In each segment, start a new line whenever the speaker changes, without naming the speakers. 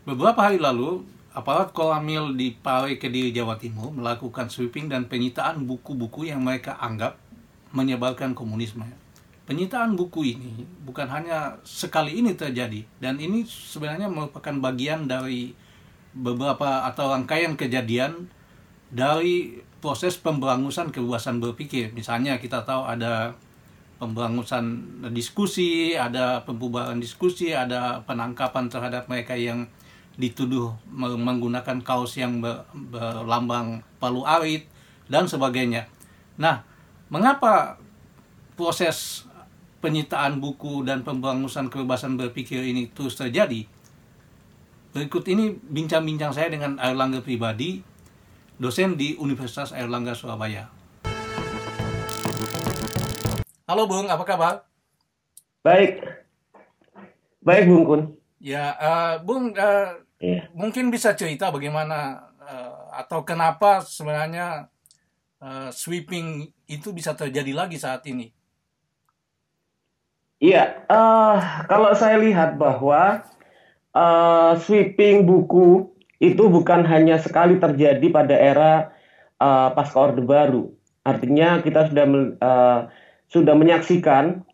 Beberapa hari lalu, aparat Koramil di Pare Kediri, Jawa Timur melakukan sweeping dan penyitaan buku-buku yang mereka anggap menyebarkan komunisme. Penyitaan buku ini bukan hanya sekali ini terjadi, dan ini sebenarnya merupakan bagian dari beberapa atau rangkaian kejadian dari proses pemberangusan kebebasan berpikir. Misalnya kita tahu ada pemberangusan diskusi, ada pembubaran diskusi, ada penangkapan terhadap mereka yang dituduh menggunakan kaos yang berlambang palu arit dan sebagainya. Nah, mengapa proses penyitaan buku dan pemberangusan kebebasan berpikir ini terus terjadi? Berikut ini bincang-bincang saya dengan Airlangga pribadi, dosen di Universitas Airlangga Surabaya. Halo Bung, apa kabar?
Baik. Baik Bung Kun.
Ya, uh, Bung, uh, yeah. mungkin bisa cerita bagaimana uh, atau kenapa sebenarnya uh, sweeping itu bisa terjadi lagi saat ini?
Iya, uh, kalau saya lihat bahwa uh, sweeping buku itu bukan hanya sekali terjadi pada era uh, pasca Orde Baru. Artinya kita sudah uh, sudah menyaksikan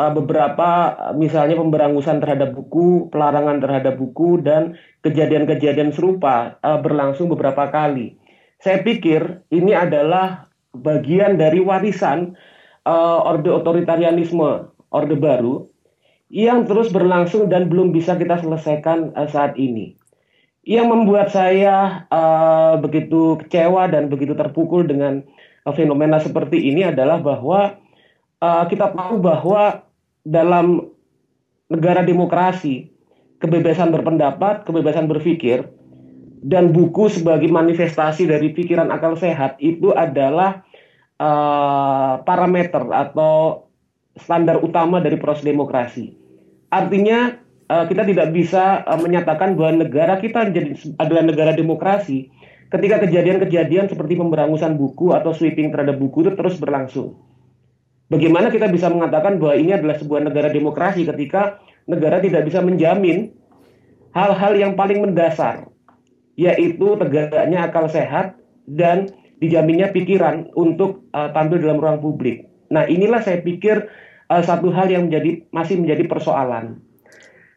uh, beberapa misalnya pemberangusan terhadap buku, pelarangan terhadap buku dan kejadian-kejadian serupa uh, berlangsung beberapa kali. Saya pikir ini adalah bagian dari warisan uh, orde otoritarianisme orde baru yang terus berlangsung dan belum bisa kita selesaikan uh, saat ini. Yang membuat saya uh, begitu kecewa dan begitu terpukul dengan uh, fenomena seperti ini adalah bahwa uh, kita tahu bahwa dalam negara demokrasi, kebebasan berpendapat, kebebasan berpikir, dan buku sebagai manifestasi dari pikiran akal sehat itu adalah uh, parameter atau standar utama dari proses demokrasi. Artinya uh, kita tidak bisa uh, menyatakan bahwa negara kita menjadi adalah negara demokrasi ketika kejadian-kejadian seperti pemberangusan buku atau sweeping terhadap buku itu terus berlangsung. Bagaimana kita bisa mengatakan bahwa ini adalah sebuah negara demokrasi ketika negara tidak bisa menjamin hal-hal yang paling mendasar, yaitu tegaknya akal sehat dan dijaminnya pikiran untuk uh, tampil dalam ruang publik. Nah, inilah saya pikir uh, satu hal yang menjadi masih menjadi persoalan.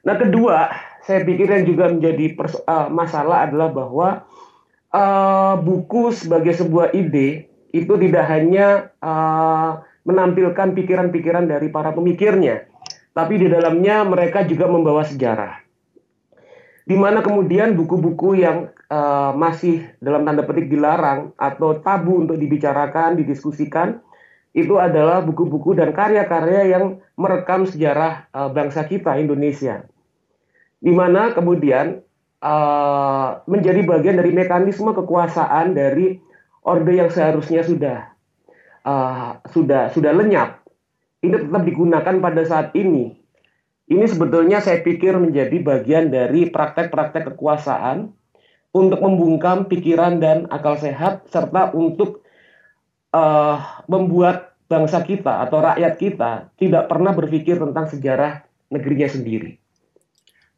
Nah, kedua, saya pikir yang juga menjadi uh, masalah adalah bahwa uh, buku sebagai sebuah ide itu tidak hanya uh, menampilkan pikiran-pikiran dari para pemikirnya, tapi di dalamnya mereka juga membawa sejarah. Di mana kemudian buku-buku yang uh, masih dalam tanda petik dilarang atau tabu untuk dibicarakan, didiskusikan, itu adalah buku-buku dan karya-karya yang merekam sejarah uh, bangsa kita Indonesia. Di mana kemudian uh, menjadi bagian dari mekanisme kekuasaan dari orde yang seharusnya sudah uh, sudah sudah lenyap, ini tetap digunakan pada saat ini. Ini sebetulnya saya pikir menjadi bagian dari praktek-praktek kekuasaan untuk membungkam pikiran dan akal sehat serta untuk uh, membuat bangsa kita atau rakyat kita tidak pernah berpikir tentang sejarah negerinya sendiri.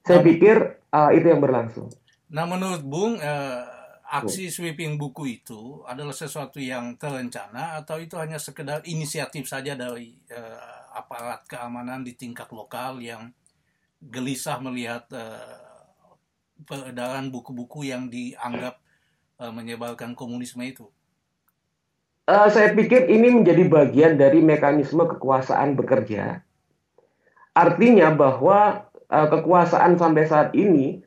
Saya pikir uh, itu yang berlangsung.
Nah, menurut Bung, uh, aksi sweeping buku itu adalah sesuatu yang terencana atau itu hanya sekedar inisiatif saja dari uh, aparat keamanan di tingkat lokal yang gelisah melihat uh, peredaran buku-buku yang dianggap uh, menyebarkan komunisme itu?
Uh, saya pikir ini menjadi bagian dari mekanisme kekuasaan bekerja. Artinya bahwa uh, kekuasaan sampai saat ini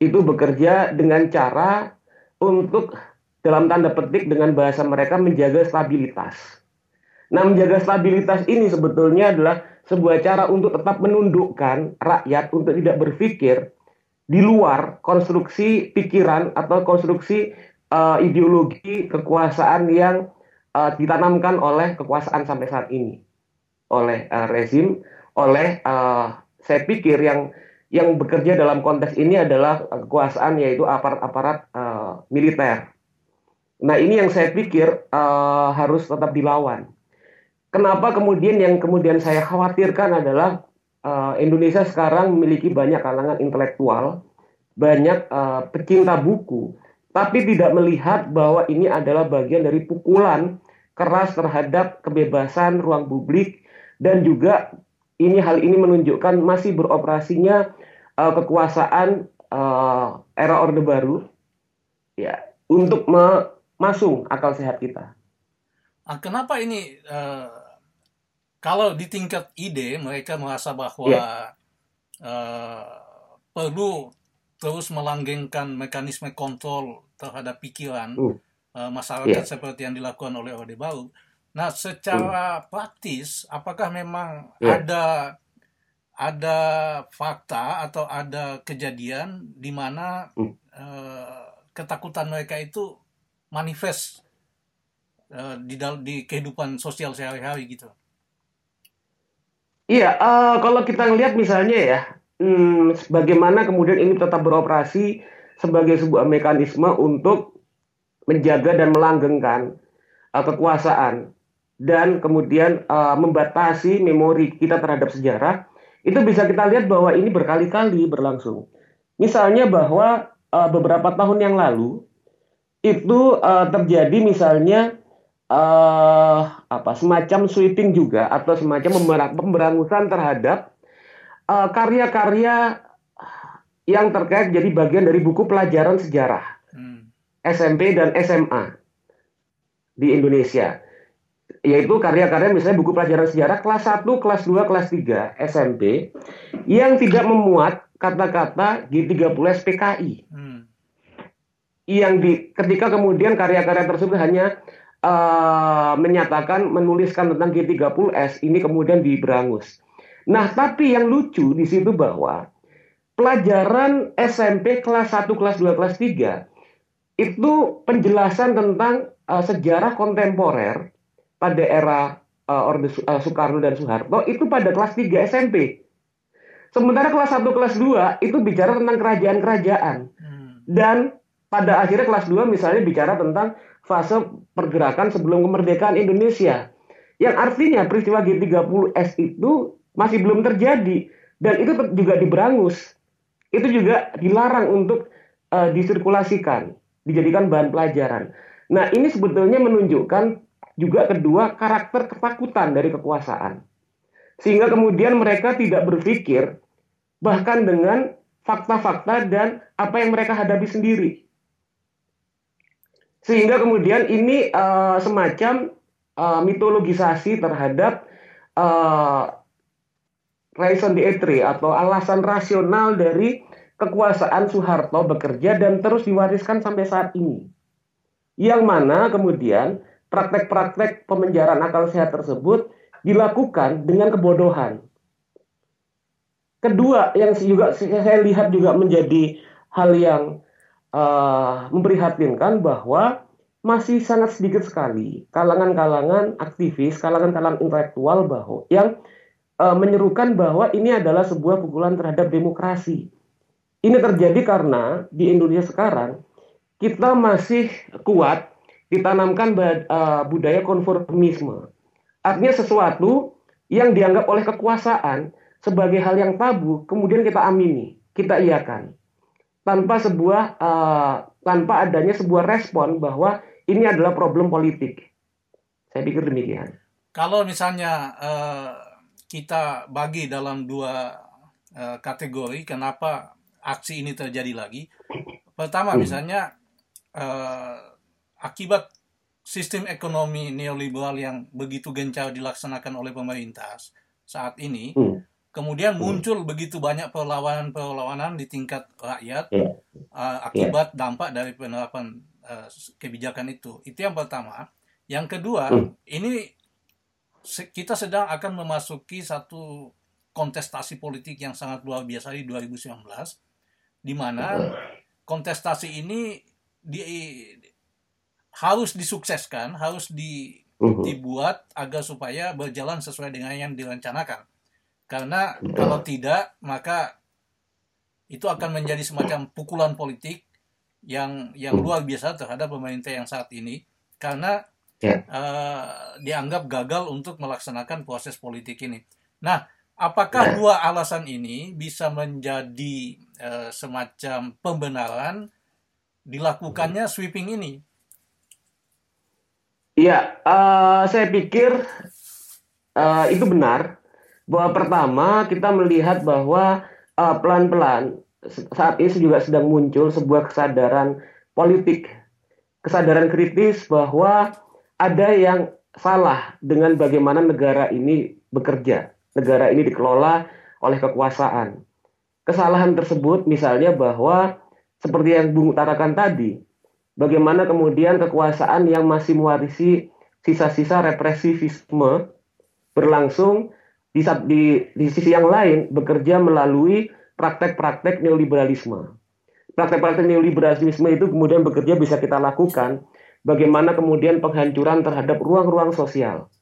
itu bekerja dengan cara untuk dalam tanda petik dengan bahasa mereka menjaga stabilitas. Nah, menjaga stabilitas ini sebetulnya adalah sebuah cara untuk tetap menundukkan rakyat untuk tidak berpikir di luar konstruksi pikiran atau konstruksi uh, ideologi kekuasaan yang uh, ditanamkan oleh kekuasaan sampai saat ini oleh uh, rezim, oleh uh, saya pikir yang yang bekerja dalam konteks ini adalah kekuasaan yaitu aparat-aparat uh, militer. Nah ini yang saya pikir uh, harus tetap dilawan. Kenapa kemudian yang kemudian saya khawatirkan adalah uh, Indonesia sekarang memiliki banyak kalangan intelektual banyak uh, pecinta buku, tapi tidak melihat bahwa ini adalah bagian dari pukulan keras terhadap kebebasan ruang publik dan juga ini hal ini menunjukkan masih beroperasinya uh, kekuasaan uh, era Orde Baru ya untuk memasung akal sehat kita.
Ah, kenapa ini uh, kalau di tingkat ide mereka merasa bahwa yeah. Ya. uh, perlu terus melanggengkan mekanisme kontrol terhadap pikiran uh. uh, masyarakat yeah. seperti yang dilakukan oleh Orde Baru. Nah, secara uh. praktis, apakah memang yeah. ada ada fakta atau ada kejadian di mana uh. uh, ketakutan mereka itu manifest uh, di di kehidupan sosial sehari-hari gitu.
Iya, uh, kalau kita lihat misalnya ya, hmm, bagaimana kemudian ini tetap beroperasi sebagai sebuah mekanisme untuk menjaga dan melanggengkan uh, kekuasaan dan kemudian uh, membatasi memori kita terhadap sejarah, itu bisa kita lihat bahwa ini berkali-kali berlangsung. Misalnya bahwa uh, beberapa tahun yang lalu itu uh, terjadi misalnya uh, apa semacam sweeping juga atau semacam pemberangusan terhadap karya-karya uh, yang terkait jadi bagian dari buku pelajaran sejarah hmm. SMP dan SMA di Indonesia yaitu karya-karya misalnya buku pelajaran sejarah kelas 1, kelas 2, kelas 3 SMP yang tidak memuat kata-kata G30 SPKI. Hmm. Yang di ketika kemudian karya-karya tersebut hanya uh, menyatakan menuliskan tentang G30S ini kemudian diberangus. Nah, tapi yang lucu di situ bahwa pelajaran SMP kelas 1, kelas 2, kelas 3 itu penjelasan tentang uh, sejarah kontemporer pada era uh, Orde uh, Soekarno dan Soeharto itu pada kelas 3 SMP. Sementara kelas 1 kelas 2 itu bicara tentang kerajaan-kerajaan. Hmm. Dan pada akhirnya kelas 2 misalnya bicara tentang fase pergerakan sebelum kemerdekaan Indonesia. Yang artinya peristiwa G30S itu masih belum terjadi dan itu juga diberangus. Itu juga dilarang untuk uh, disirkulasikan, dijadikan bahan pelajaran. Nah, ini sebetulnya menunjukkan juga kedua karakter ketakutan dari kekuasaan. Sehingga kemudian mereka tidak berpikir bahkan dengan fakta-fakta dan apa yang mereka hadapi sendiri. Sehingga kemudian ini uh, semacam uh, mitologisasi terhadap uh, raison d'etre atau alasan rasional dari kekuasaan Soeharto bekerja dan terus diwariskan sampai saat ini. Yang mana kemudian praktek-praktek pemenjaraan akal sehat tersebut dilakukan dengan kebodohan. Kedua, yang juga saya lihat juga menjadi hal yang uh, memprihatinkan bahwa masih sangat sedikit sekali kalangan-kalangan aktivis, kalangan-kalangan intelektual bahwa yang uh, menyerukan bahwa ini adalah sebuah pukulan terhadap demokrasi. Ini terjadi karena di Indonesia sekarang kita masih kuat ditanamkan uh, budaya konformisme. Artinya sesuatu yang dianggap oleh kekuasaan sebagai hal yang tabu, kemudian kita amini, kita iakan. Tanpa sebuah uh, tanpa adanya sebuah respon bahwa ini adalah problem politik. Saya pikir demikian.
Kalau misalnya uh, kita bagi dalam dua uh, kategori kenapa aksi ini terjadi lagi. Pertama hmm. misalnya uh, akibat sistem ekonomi neoliberal yang begitu gencar dilaksanakan oleh pemerintah saat ini, hmm. kemudian hmm. muncul hmm. begitu banyak perlawanan-perlawanan di tingkat rakyat yeah. uh, akibat yeah. dampak dari penerapan uh, kebijakan itu. Itu yang pertama. Yang kedua, hmm. ini kita sedang akan memasuki satu kontestasi politik yang sangat luar biasa di 2019, di mana hmm. kontestasi ini di, harus disukseskan, harus di, uh-huh. dibuat agar supaya berjalan sesuai dengan yang direncanakan. Karena kalau tidak, maka itu akan menjadi semacam pukulan politik yang yang luar biasa terhadap pemerintah yang saat ini karena yeah. Ya. uh, dianggap gagal untuk melaksanakan proses politik ini. Nah, apakah yeah. dua alasan ini bisa menjadi uh, semacam pembenaran dilakukannya sweeping ini?
Iya, uh, saya pikir uh, itu benar. Bahwa pertama kita melihat bahwa pelan-pelan uh, saat ini juga sedang muncul sebuah kesadaran politik, kesadaran kritis bahwa ada yang salah dengan bagaimana negara ini bekerja, negara ini dikelola oleh kekuasaan. Kesalahan tersebut misalnya bahwa seperti yang Bung utarakan tadi, bagaimana kemudian kekuasaan yang masih mewarisi sisa-sisa represivisme berlangsung di, di, di sisi yang lain bekerja melalui praktek-praktek neoliberalisme. Praktek-praktek neoliberalisme itu kemudian bekerja bisa kita lakukan bagaimana kemudian penghancuran terhadap ruang-ruang sosial.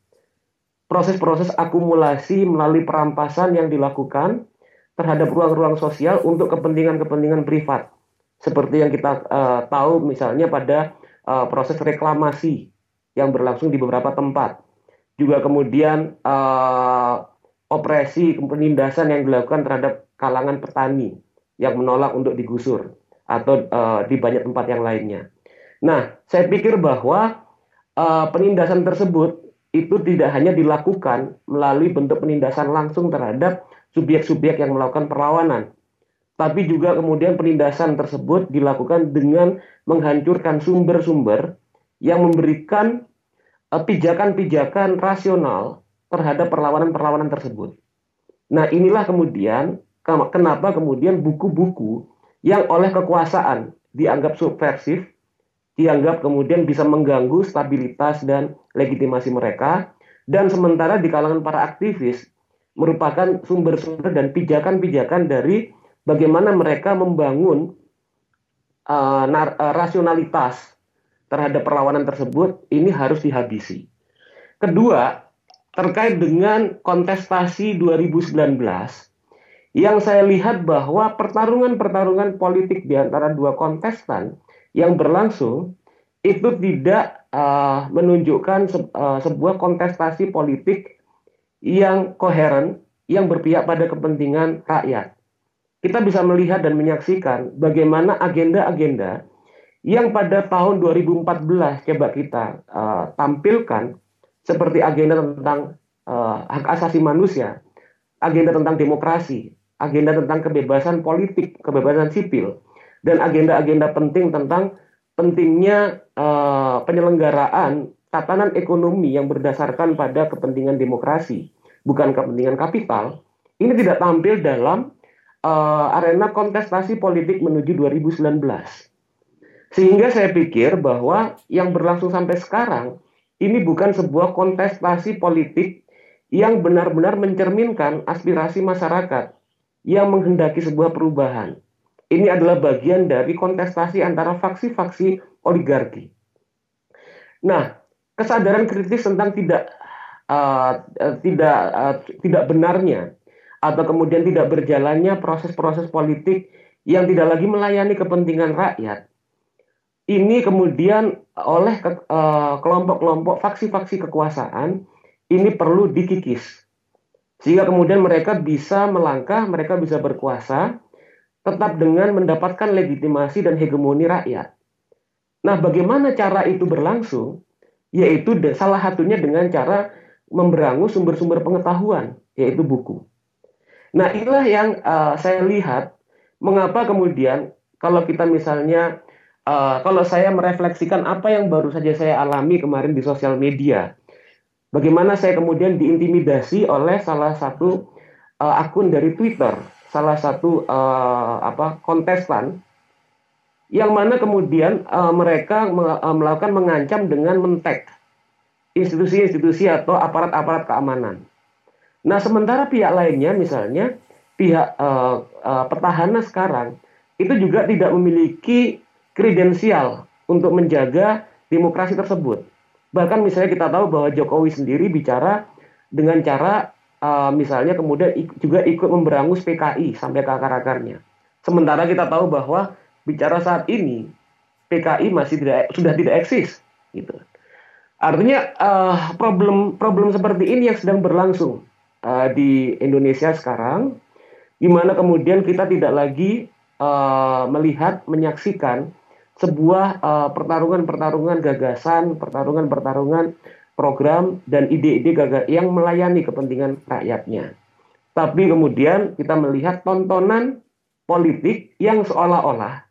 Proses-proses akumulasi melalui perampasan yang dilakukan terhadap ruang-ruang sosial untuk kepentingan-kepentingan privat seperti yang kita uh, tahu misalnya pada uh, proses reklamasi yang berlangsung di beberapa tempat. Juga kemudian uh, operasi penindasan yang dilakukan terhadap kalangan petani yang menolak untuk digusur atau uh, di banyak tempat yang lainnya. Nah, saya pikir bahwa uh, penindasan tersebut itu tidak hanya dilakukan melalui bentuk penindasan langsung terhadap subjek-subjek yang melakukan perlawanan, tapi juga kemudian penindasan tersebut dilakukan dengan menghancurkan sumber-sumber yang memberikan eh, pijakan-pijakan rasional terhadap perlawanan-perlawanan tersebut. Nah, inilah kemudian kenapa kemudian buku-buku yang oleh kekuasaan dianggap subversif, dianggap kemudian bisa mengganggu stabilitas dan legitimasi mereka, dan sementara di kalangan para aktivis merupakan sumber-sumber dan pijakan-pijakan dari bagaimana mereka membangun uh, uh, rasionalitas terhadap perlawanan tersebut ini harus dihabisi. Kedua, terkait dengan kontestasi 2019 yang saya lihat bahwa pertarungan-pertarungan politik di antara dua kontestan yang berlangsung itu tidak uh, menunjukkan se uh, sebuah kontestasi politik yang koheren yang berpihak pada kepentingan rakyat kita bisa melihat dan menyaksikan bagaimana agenda-agenda yang pada tahun 2014 coba kita uh, tampilkan seperti agenda tentang uh, hak asasi manusia, agenda tentang demokrasi, agenda tentang kebebasan politik, kebebasan sipil, dan agenda-agenda penting tentang pentingnya uh, penyelenggaraan tatanan ekonomi yang berdasarkan pada kepentingan demokrasi, bukan kepentingan kapital, ini tidak tampil dalam uh, arena kontestasi politik menuju 2019. Sehingga saya pikir bahwa yang berlangsung sampai sekarang ini bukan sebuah kontestasi politik yang benar-benar mencerminkan aspirasi masyarakat yang menghendaki sebuah perubahan. Ini adalah bagian dari kontestasi antara faksi-faksi oligarki. Nah, kesadaran kritis tentang tidak uh, tidak uh, tidak benarnya atau kemudian tidak berjalannya proses-proses politik yang tidak lagi melayani kepentingan rakyat, ini kemudian oleh eh, kelompok-kelompok faksi-faksi kekuasaan ini perlu dikikis. Sehingga kemudian mereka bisa melangkah, mereka bisa berkuasa, tetap dengan mendapatkan legitimasi dan hegemoni rakyat. Nah, bagaimana cara itu berlangsung? Yaitu salah satunya dengan cara memberangus sumber-sumber pengetahuan, yaitu buku. Nah, inilah yang uh, saya lihat mengapa kemudian kalau kita misalnya uh, kalau saya merefleksikan apa yang baru saja saya alami kemarin di sosial media, bagaimana saya kemudian diintimidasi oleh salah satu uh, akun dari Twitter, salah satu uh, apa kontestan yang mana kemudian uh, mereka melakukan mengancam dengan mentek institusi-institusi atau aparat-aparat keamanan. Nah, sementara pihak lainnya, misalnya pihak uh, uh, petahana sekarang, itu juga tidak memiliki kredensial untuk menjaga demokrasi tersebut. Bahkan misalnya kita tahu bahwa Jokowi sendiri bicara dengan cara uh, misalnya kemudian ik juga ikut memberangus PKI sampai ke akar-akarnya. Sementara kita tahu bahwa bicara saat ini PKI masih tidak sudah tidak eksis gitu. Artinya uh, problem problem seperti ini yang sedang berlangsung uh, di Indonesia sekarang, di mana kemudian kita tidak lagi uh, melihat, menyaksikan sebuah pertarungan-pertarungan uh, gagasan, pertarungan-pertarungan program dan ide-ide yang melayani kepentingan rakyatnya. Tapi kemudian kita melihat tontonan politik yang seolah-olah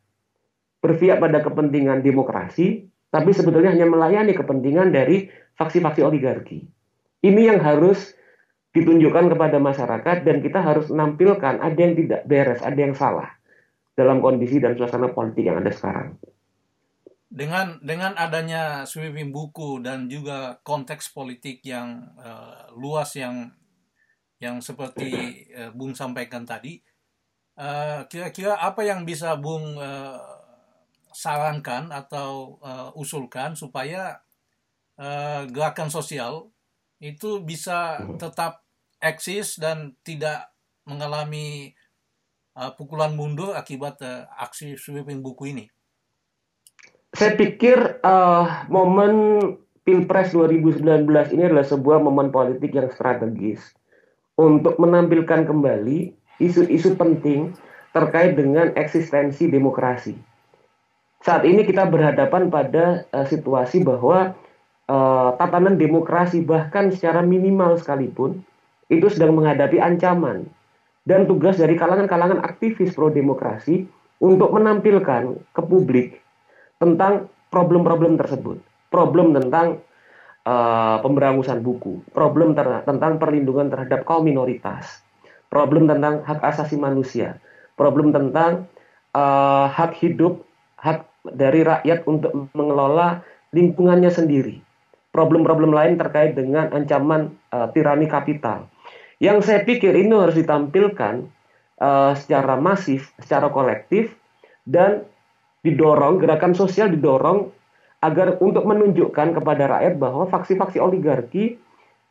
berpihak pada kepentingan demokrasi, tapi sebetulnya hanya melayani kepentingan dari faksi-faksi oligarki. Ini yang harus ditunjukkan kepada masyarakat dan kita harus menampilkan ada yang tidak beres, ada yang salah dalam kondisi dan suasana politik yang ada sekarang.
Dengan dengan adanya sweeping buku dan juga konteks politik yang uh, luas yang yang seperti uh, Bung sampaikan tadi, eh, kira-kira apa yang bisa Bung uh, sarankan atau uh, usulkan supaya uh, gerakan sosial itu bisa tetap eksis dan tidak mengalami uh, pukulan mundur akibat uh, aksi sweeping buku ini?
saya pikir uh, momen Pilpres 2019 ini adalah sebuah momen politik yang strategis untuk menampilkan kembali isu-isu penting terkait dengan eksistensi demokrasi. Saat ini kita berhadapan pada uh, situasi bahwa uh, tatanan demokrasi bahkan secara minimal sekalipun itu sedang menghadapi ancaman dan tugas dari kalangan-kalangan aktivis pro demokrasi untuk menampilkan ke publik tentang problem-problem tersebut. Problem tentang uh, pemberangusan buku, problem ter tentang perlindungan terhadap kaum minoritas, problem tentang hak asasi manusia, problem tentang uh, hak hidup, hak dari rakyat untuk mengelola lingkungannya sendiri. Problem-problem lain terkait dengan ancaman uh, tirani kapital. Yang saya pikir ini harus ditampilkan uh, secara masif, secara kolektif, dan didorong, gerakan sosial didorong agar untuk menunjukkan kepada rakyat bahwa faksi-faksi oligarki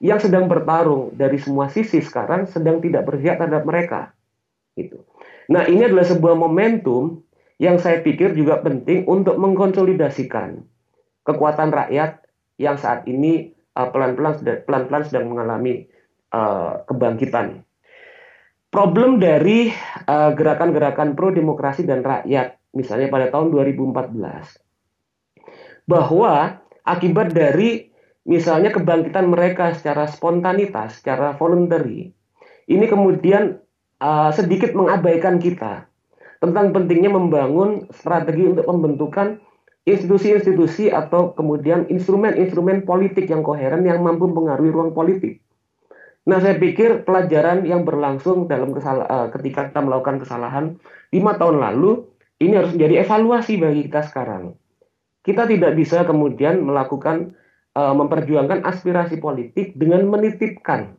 yang sedang bertarung dari semua sisi sekarang sedang tidak berpihak terhadap mereka. Gitu. Nah, ini adalah sebuah momentum yang saya pikir juga penting untuk mengkonsolidasikan kekuatan rakyat yang saat ini uh, pelan-pelan uh, pelan-pelan sedang mengalami uh, kebangkitan. Problem dari uh, gerakan-gerakan pro demokrasi dan rakyat misalnya pada tahun 2014 bahwa akibat dari misalnya kebangkitan mereka secara spontanitas, secara voluntary, ini kemudian uh, sedikit mengabaikan kita tentang pentingnya membangun strategi untuk pembentukan institusi-institusi atau kemudian instrumen-instrumen politik yang koheren yang mampu mengaruhi ruang politik. Nah, saya pikir pelajaran yang berlangsung dalam uh, ketika kita melakukan kesalahan lima tahun lalu ini harus menjadi evaluasi bagi kita sekarang. Kita tidak bisa kemudian melakukan uh, memperjuangkan aspirasi politik dengan menitipkan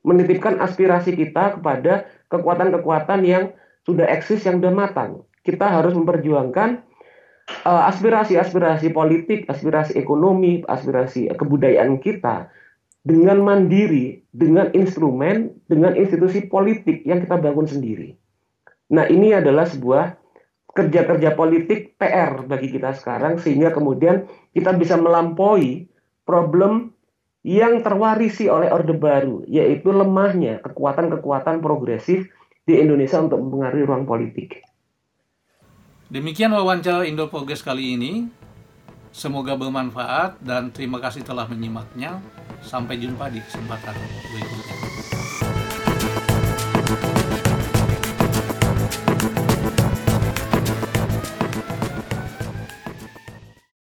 menitipkan aspirasi kita kepada kekuatan-kekuatan yang sudah eksis yang sudah matang. Kita harus memperjuangkan aspirasi-aspirasi politik, aspirasi ekonomi, aspirasi kebudayaan kita dengan mandiri, dengan instrumen, dengan institusi politik yang kita bangun sendiri. Nah, ini adalah sebuah kerja-kerja politik PR bagi kita sekarang sehingga kemudian kita bisa melampaui problem yang terwarisi oleh Orde Baru yaitu lemahnya kekuatan-kekuatan progresif di Indonesia untuk mempengaruhi ruang politik.
Demikian wawancara Indo Progress kali ini. Semoga bermanfaat dan terima kasih telah menyimaknya. Sampai jumpa di kesempatan berikutnya.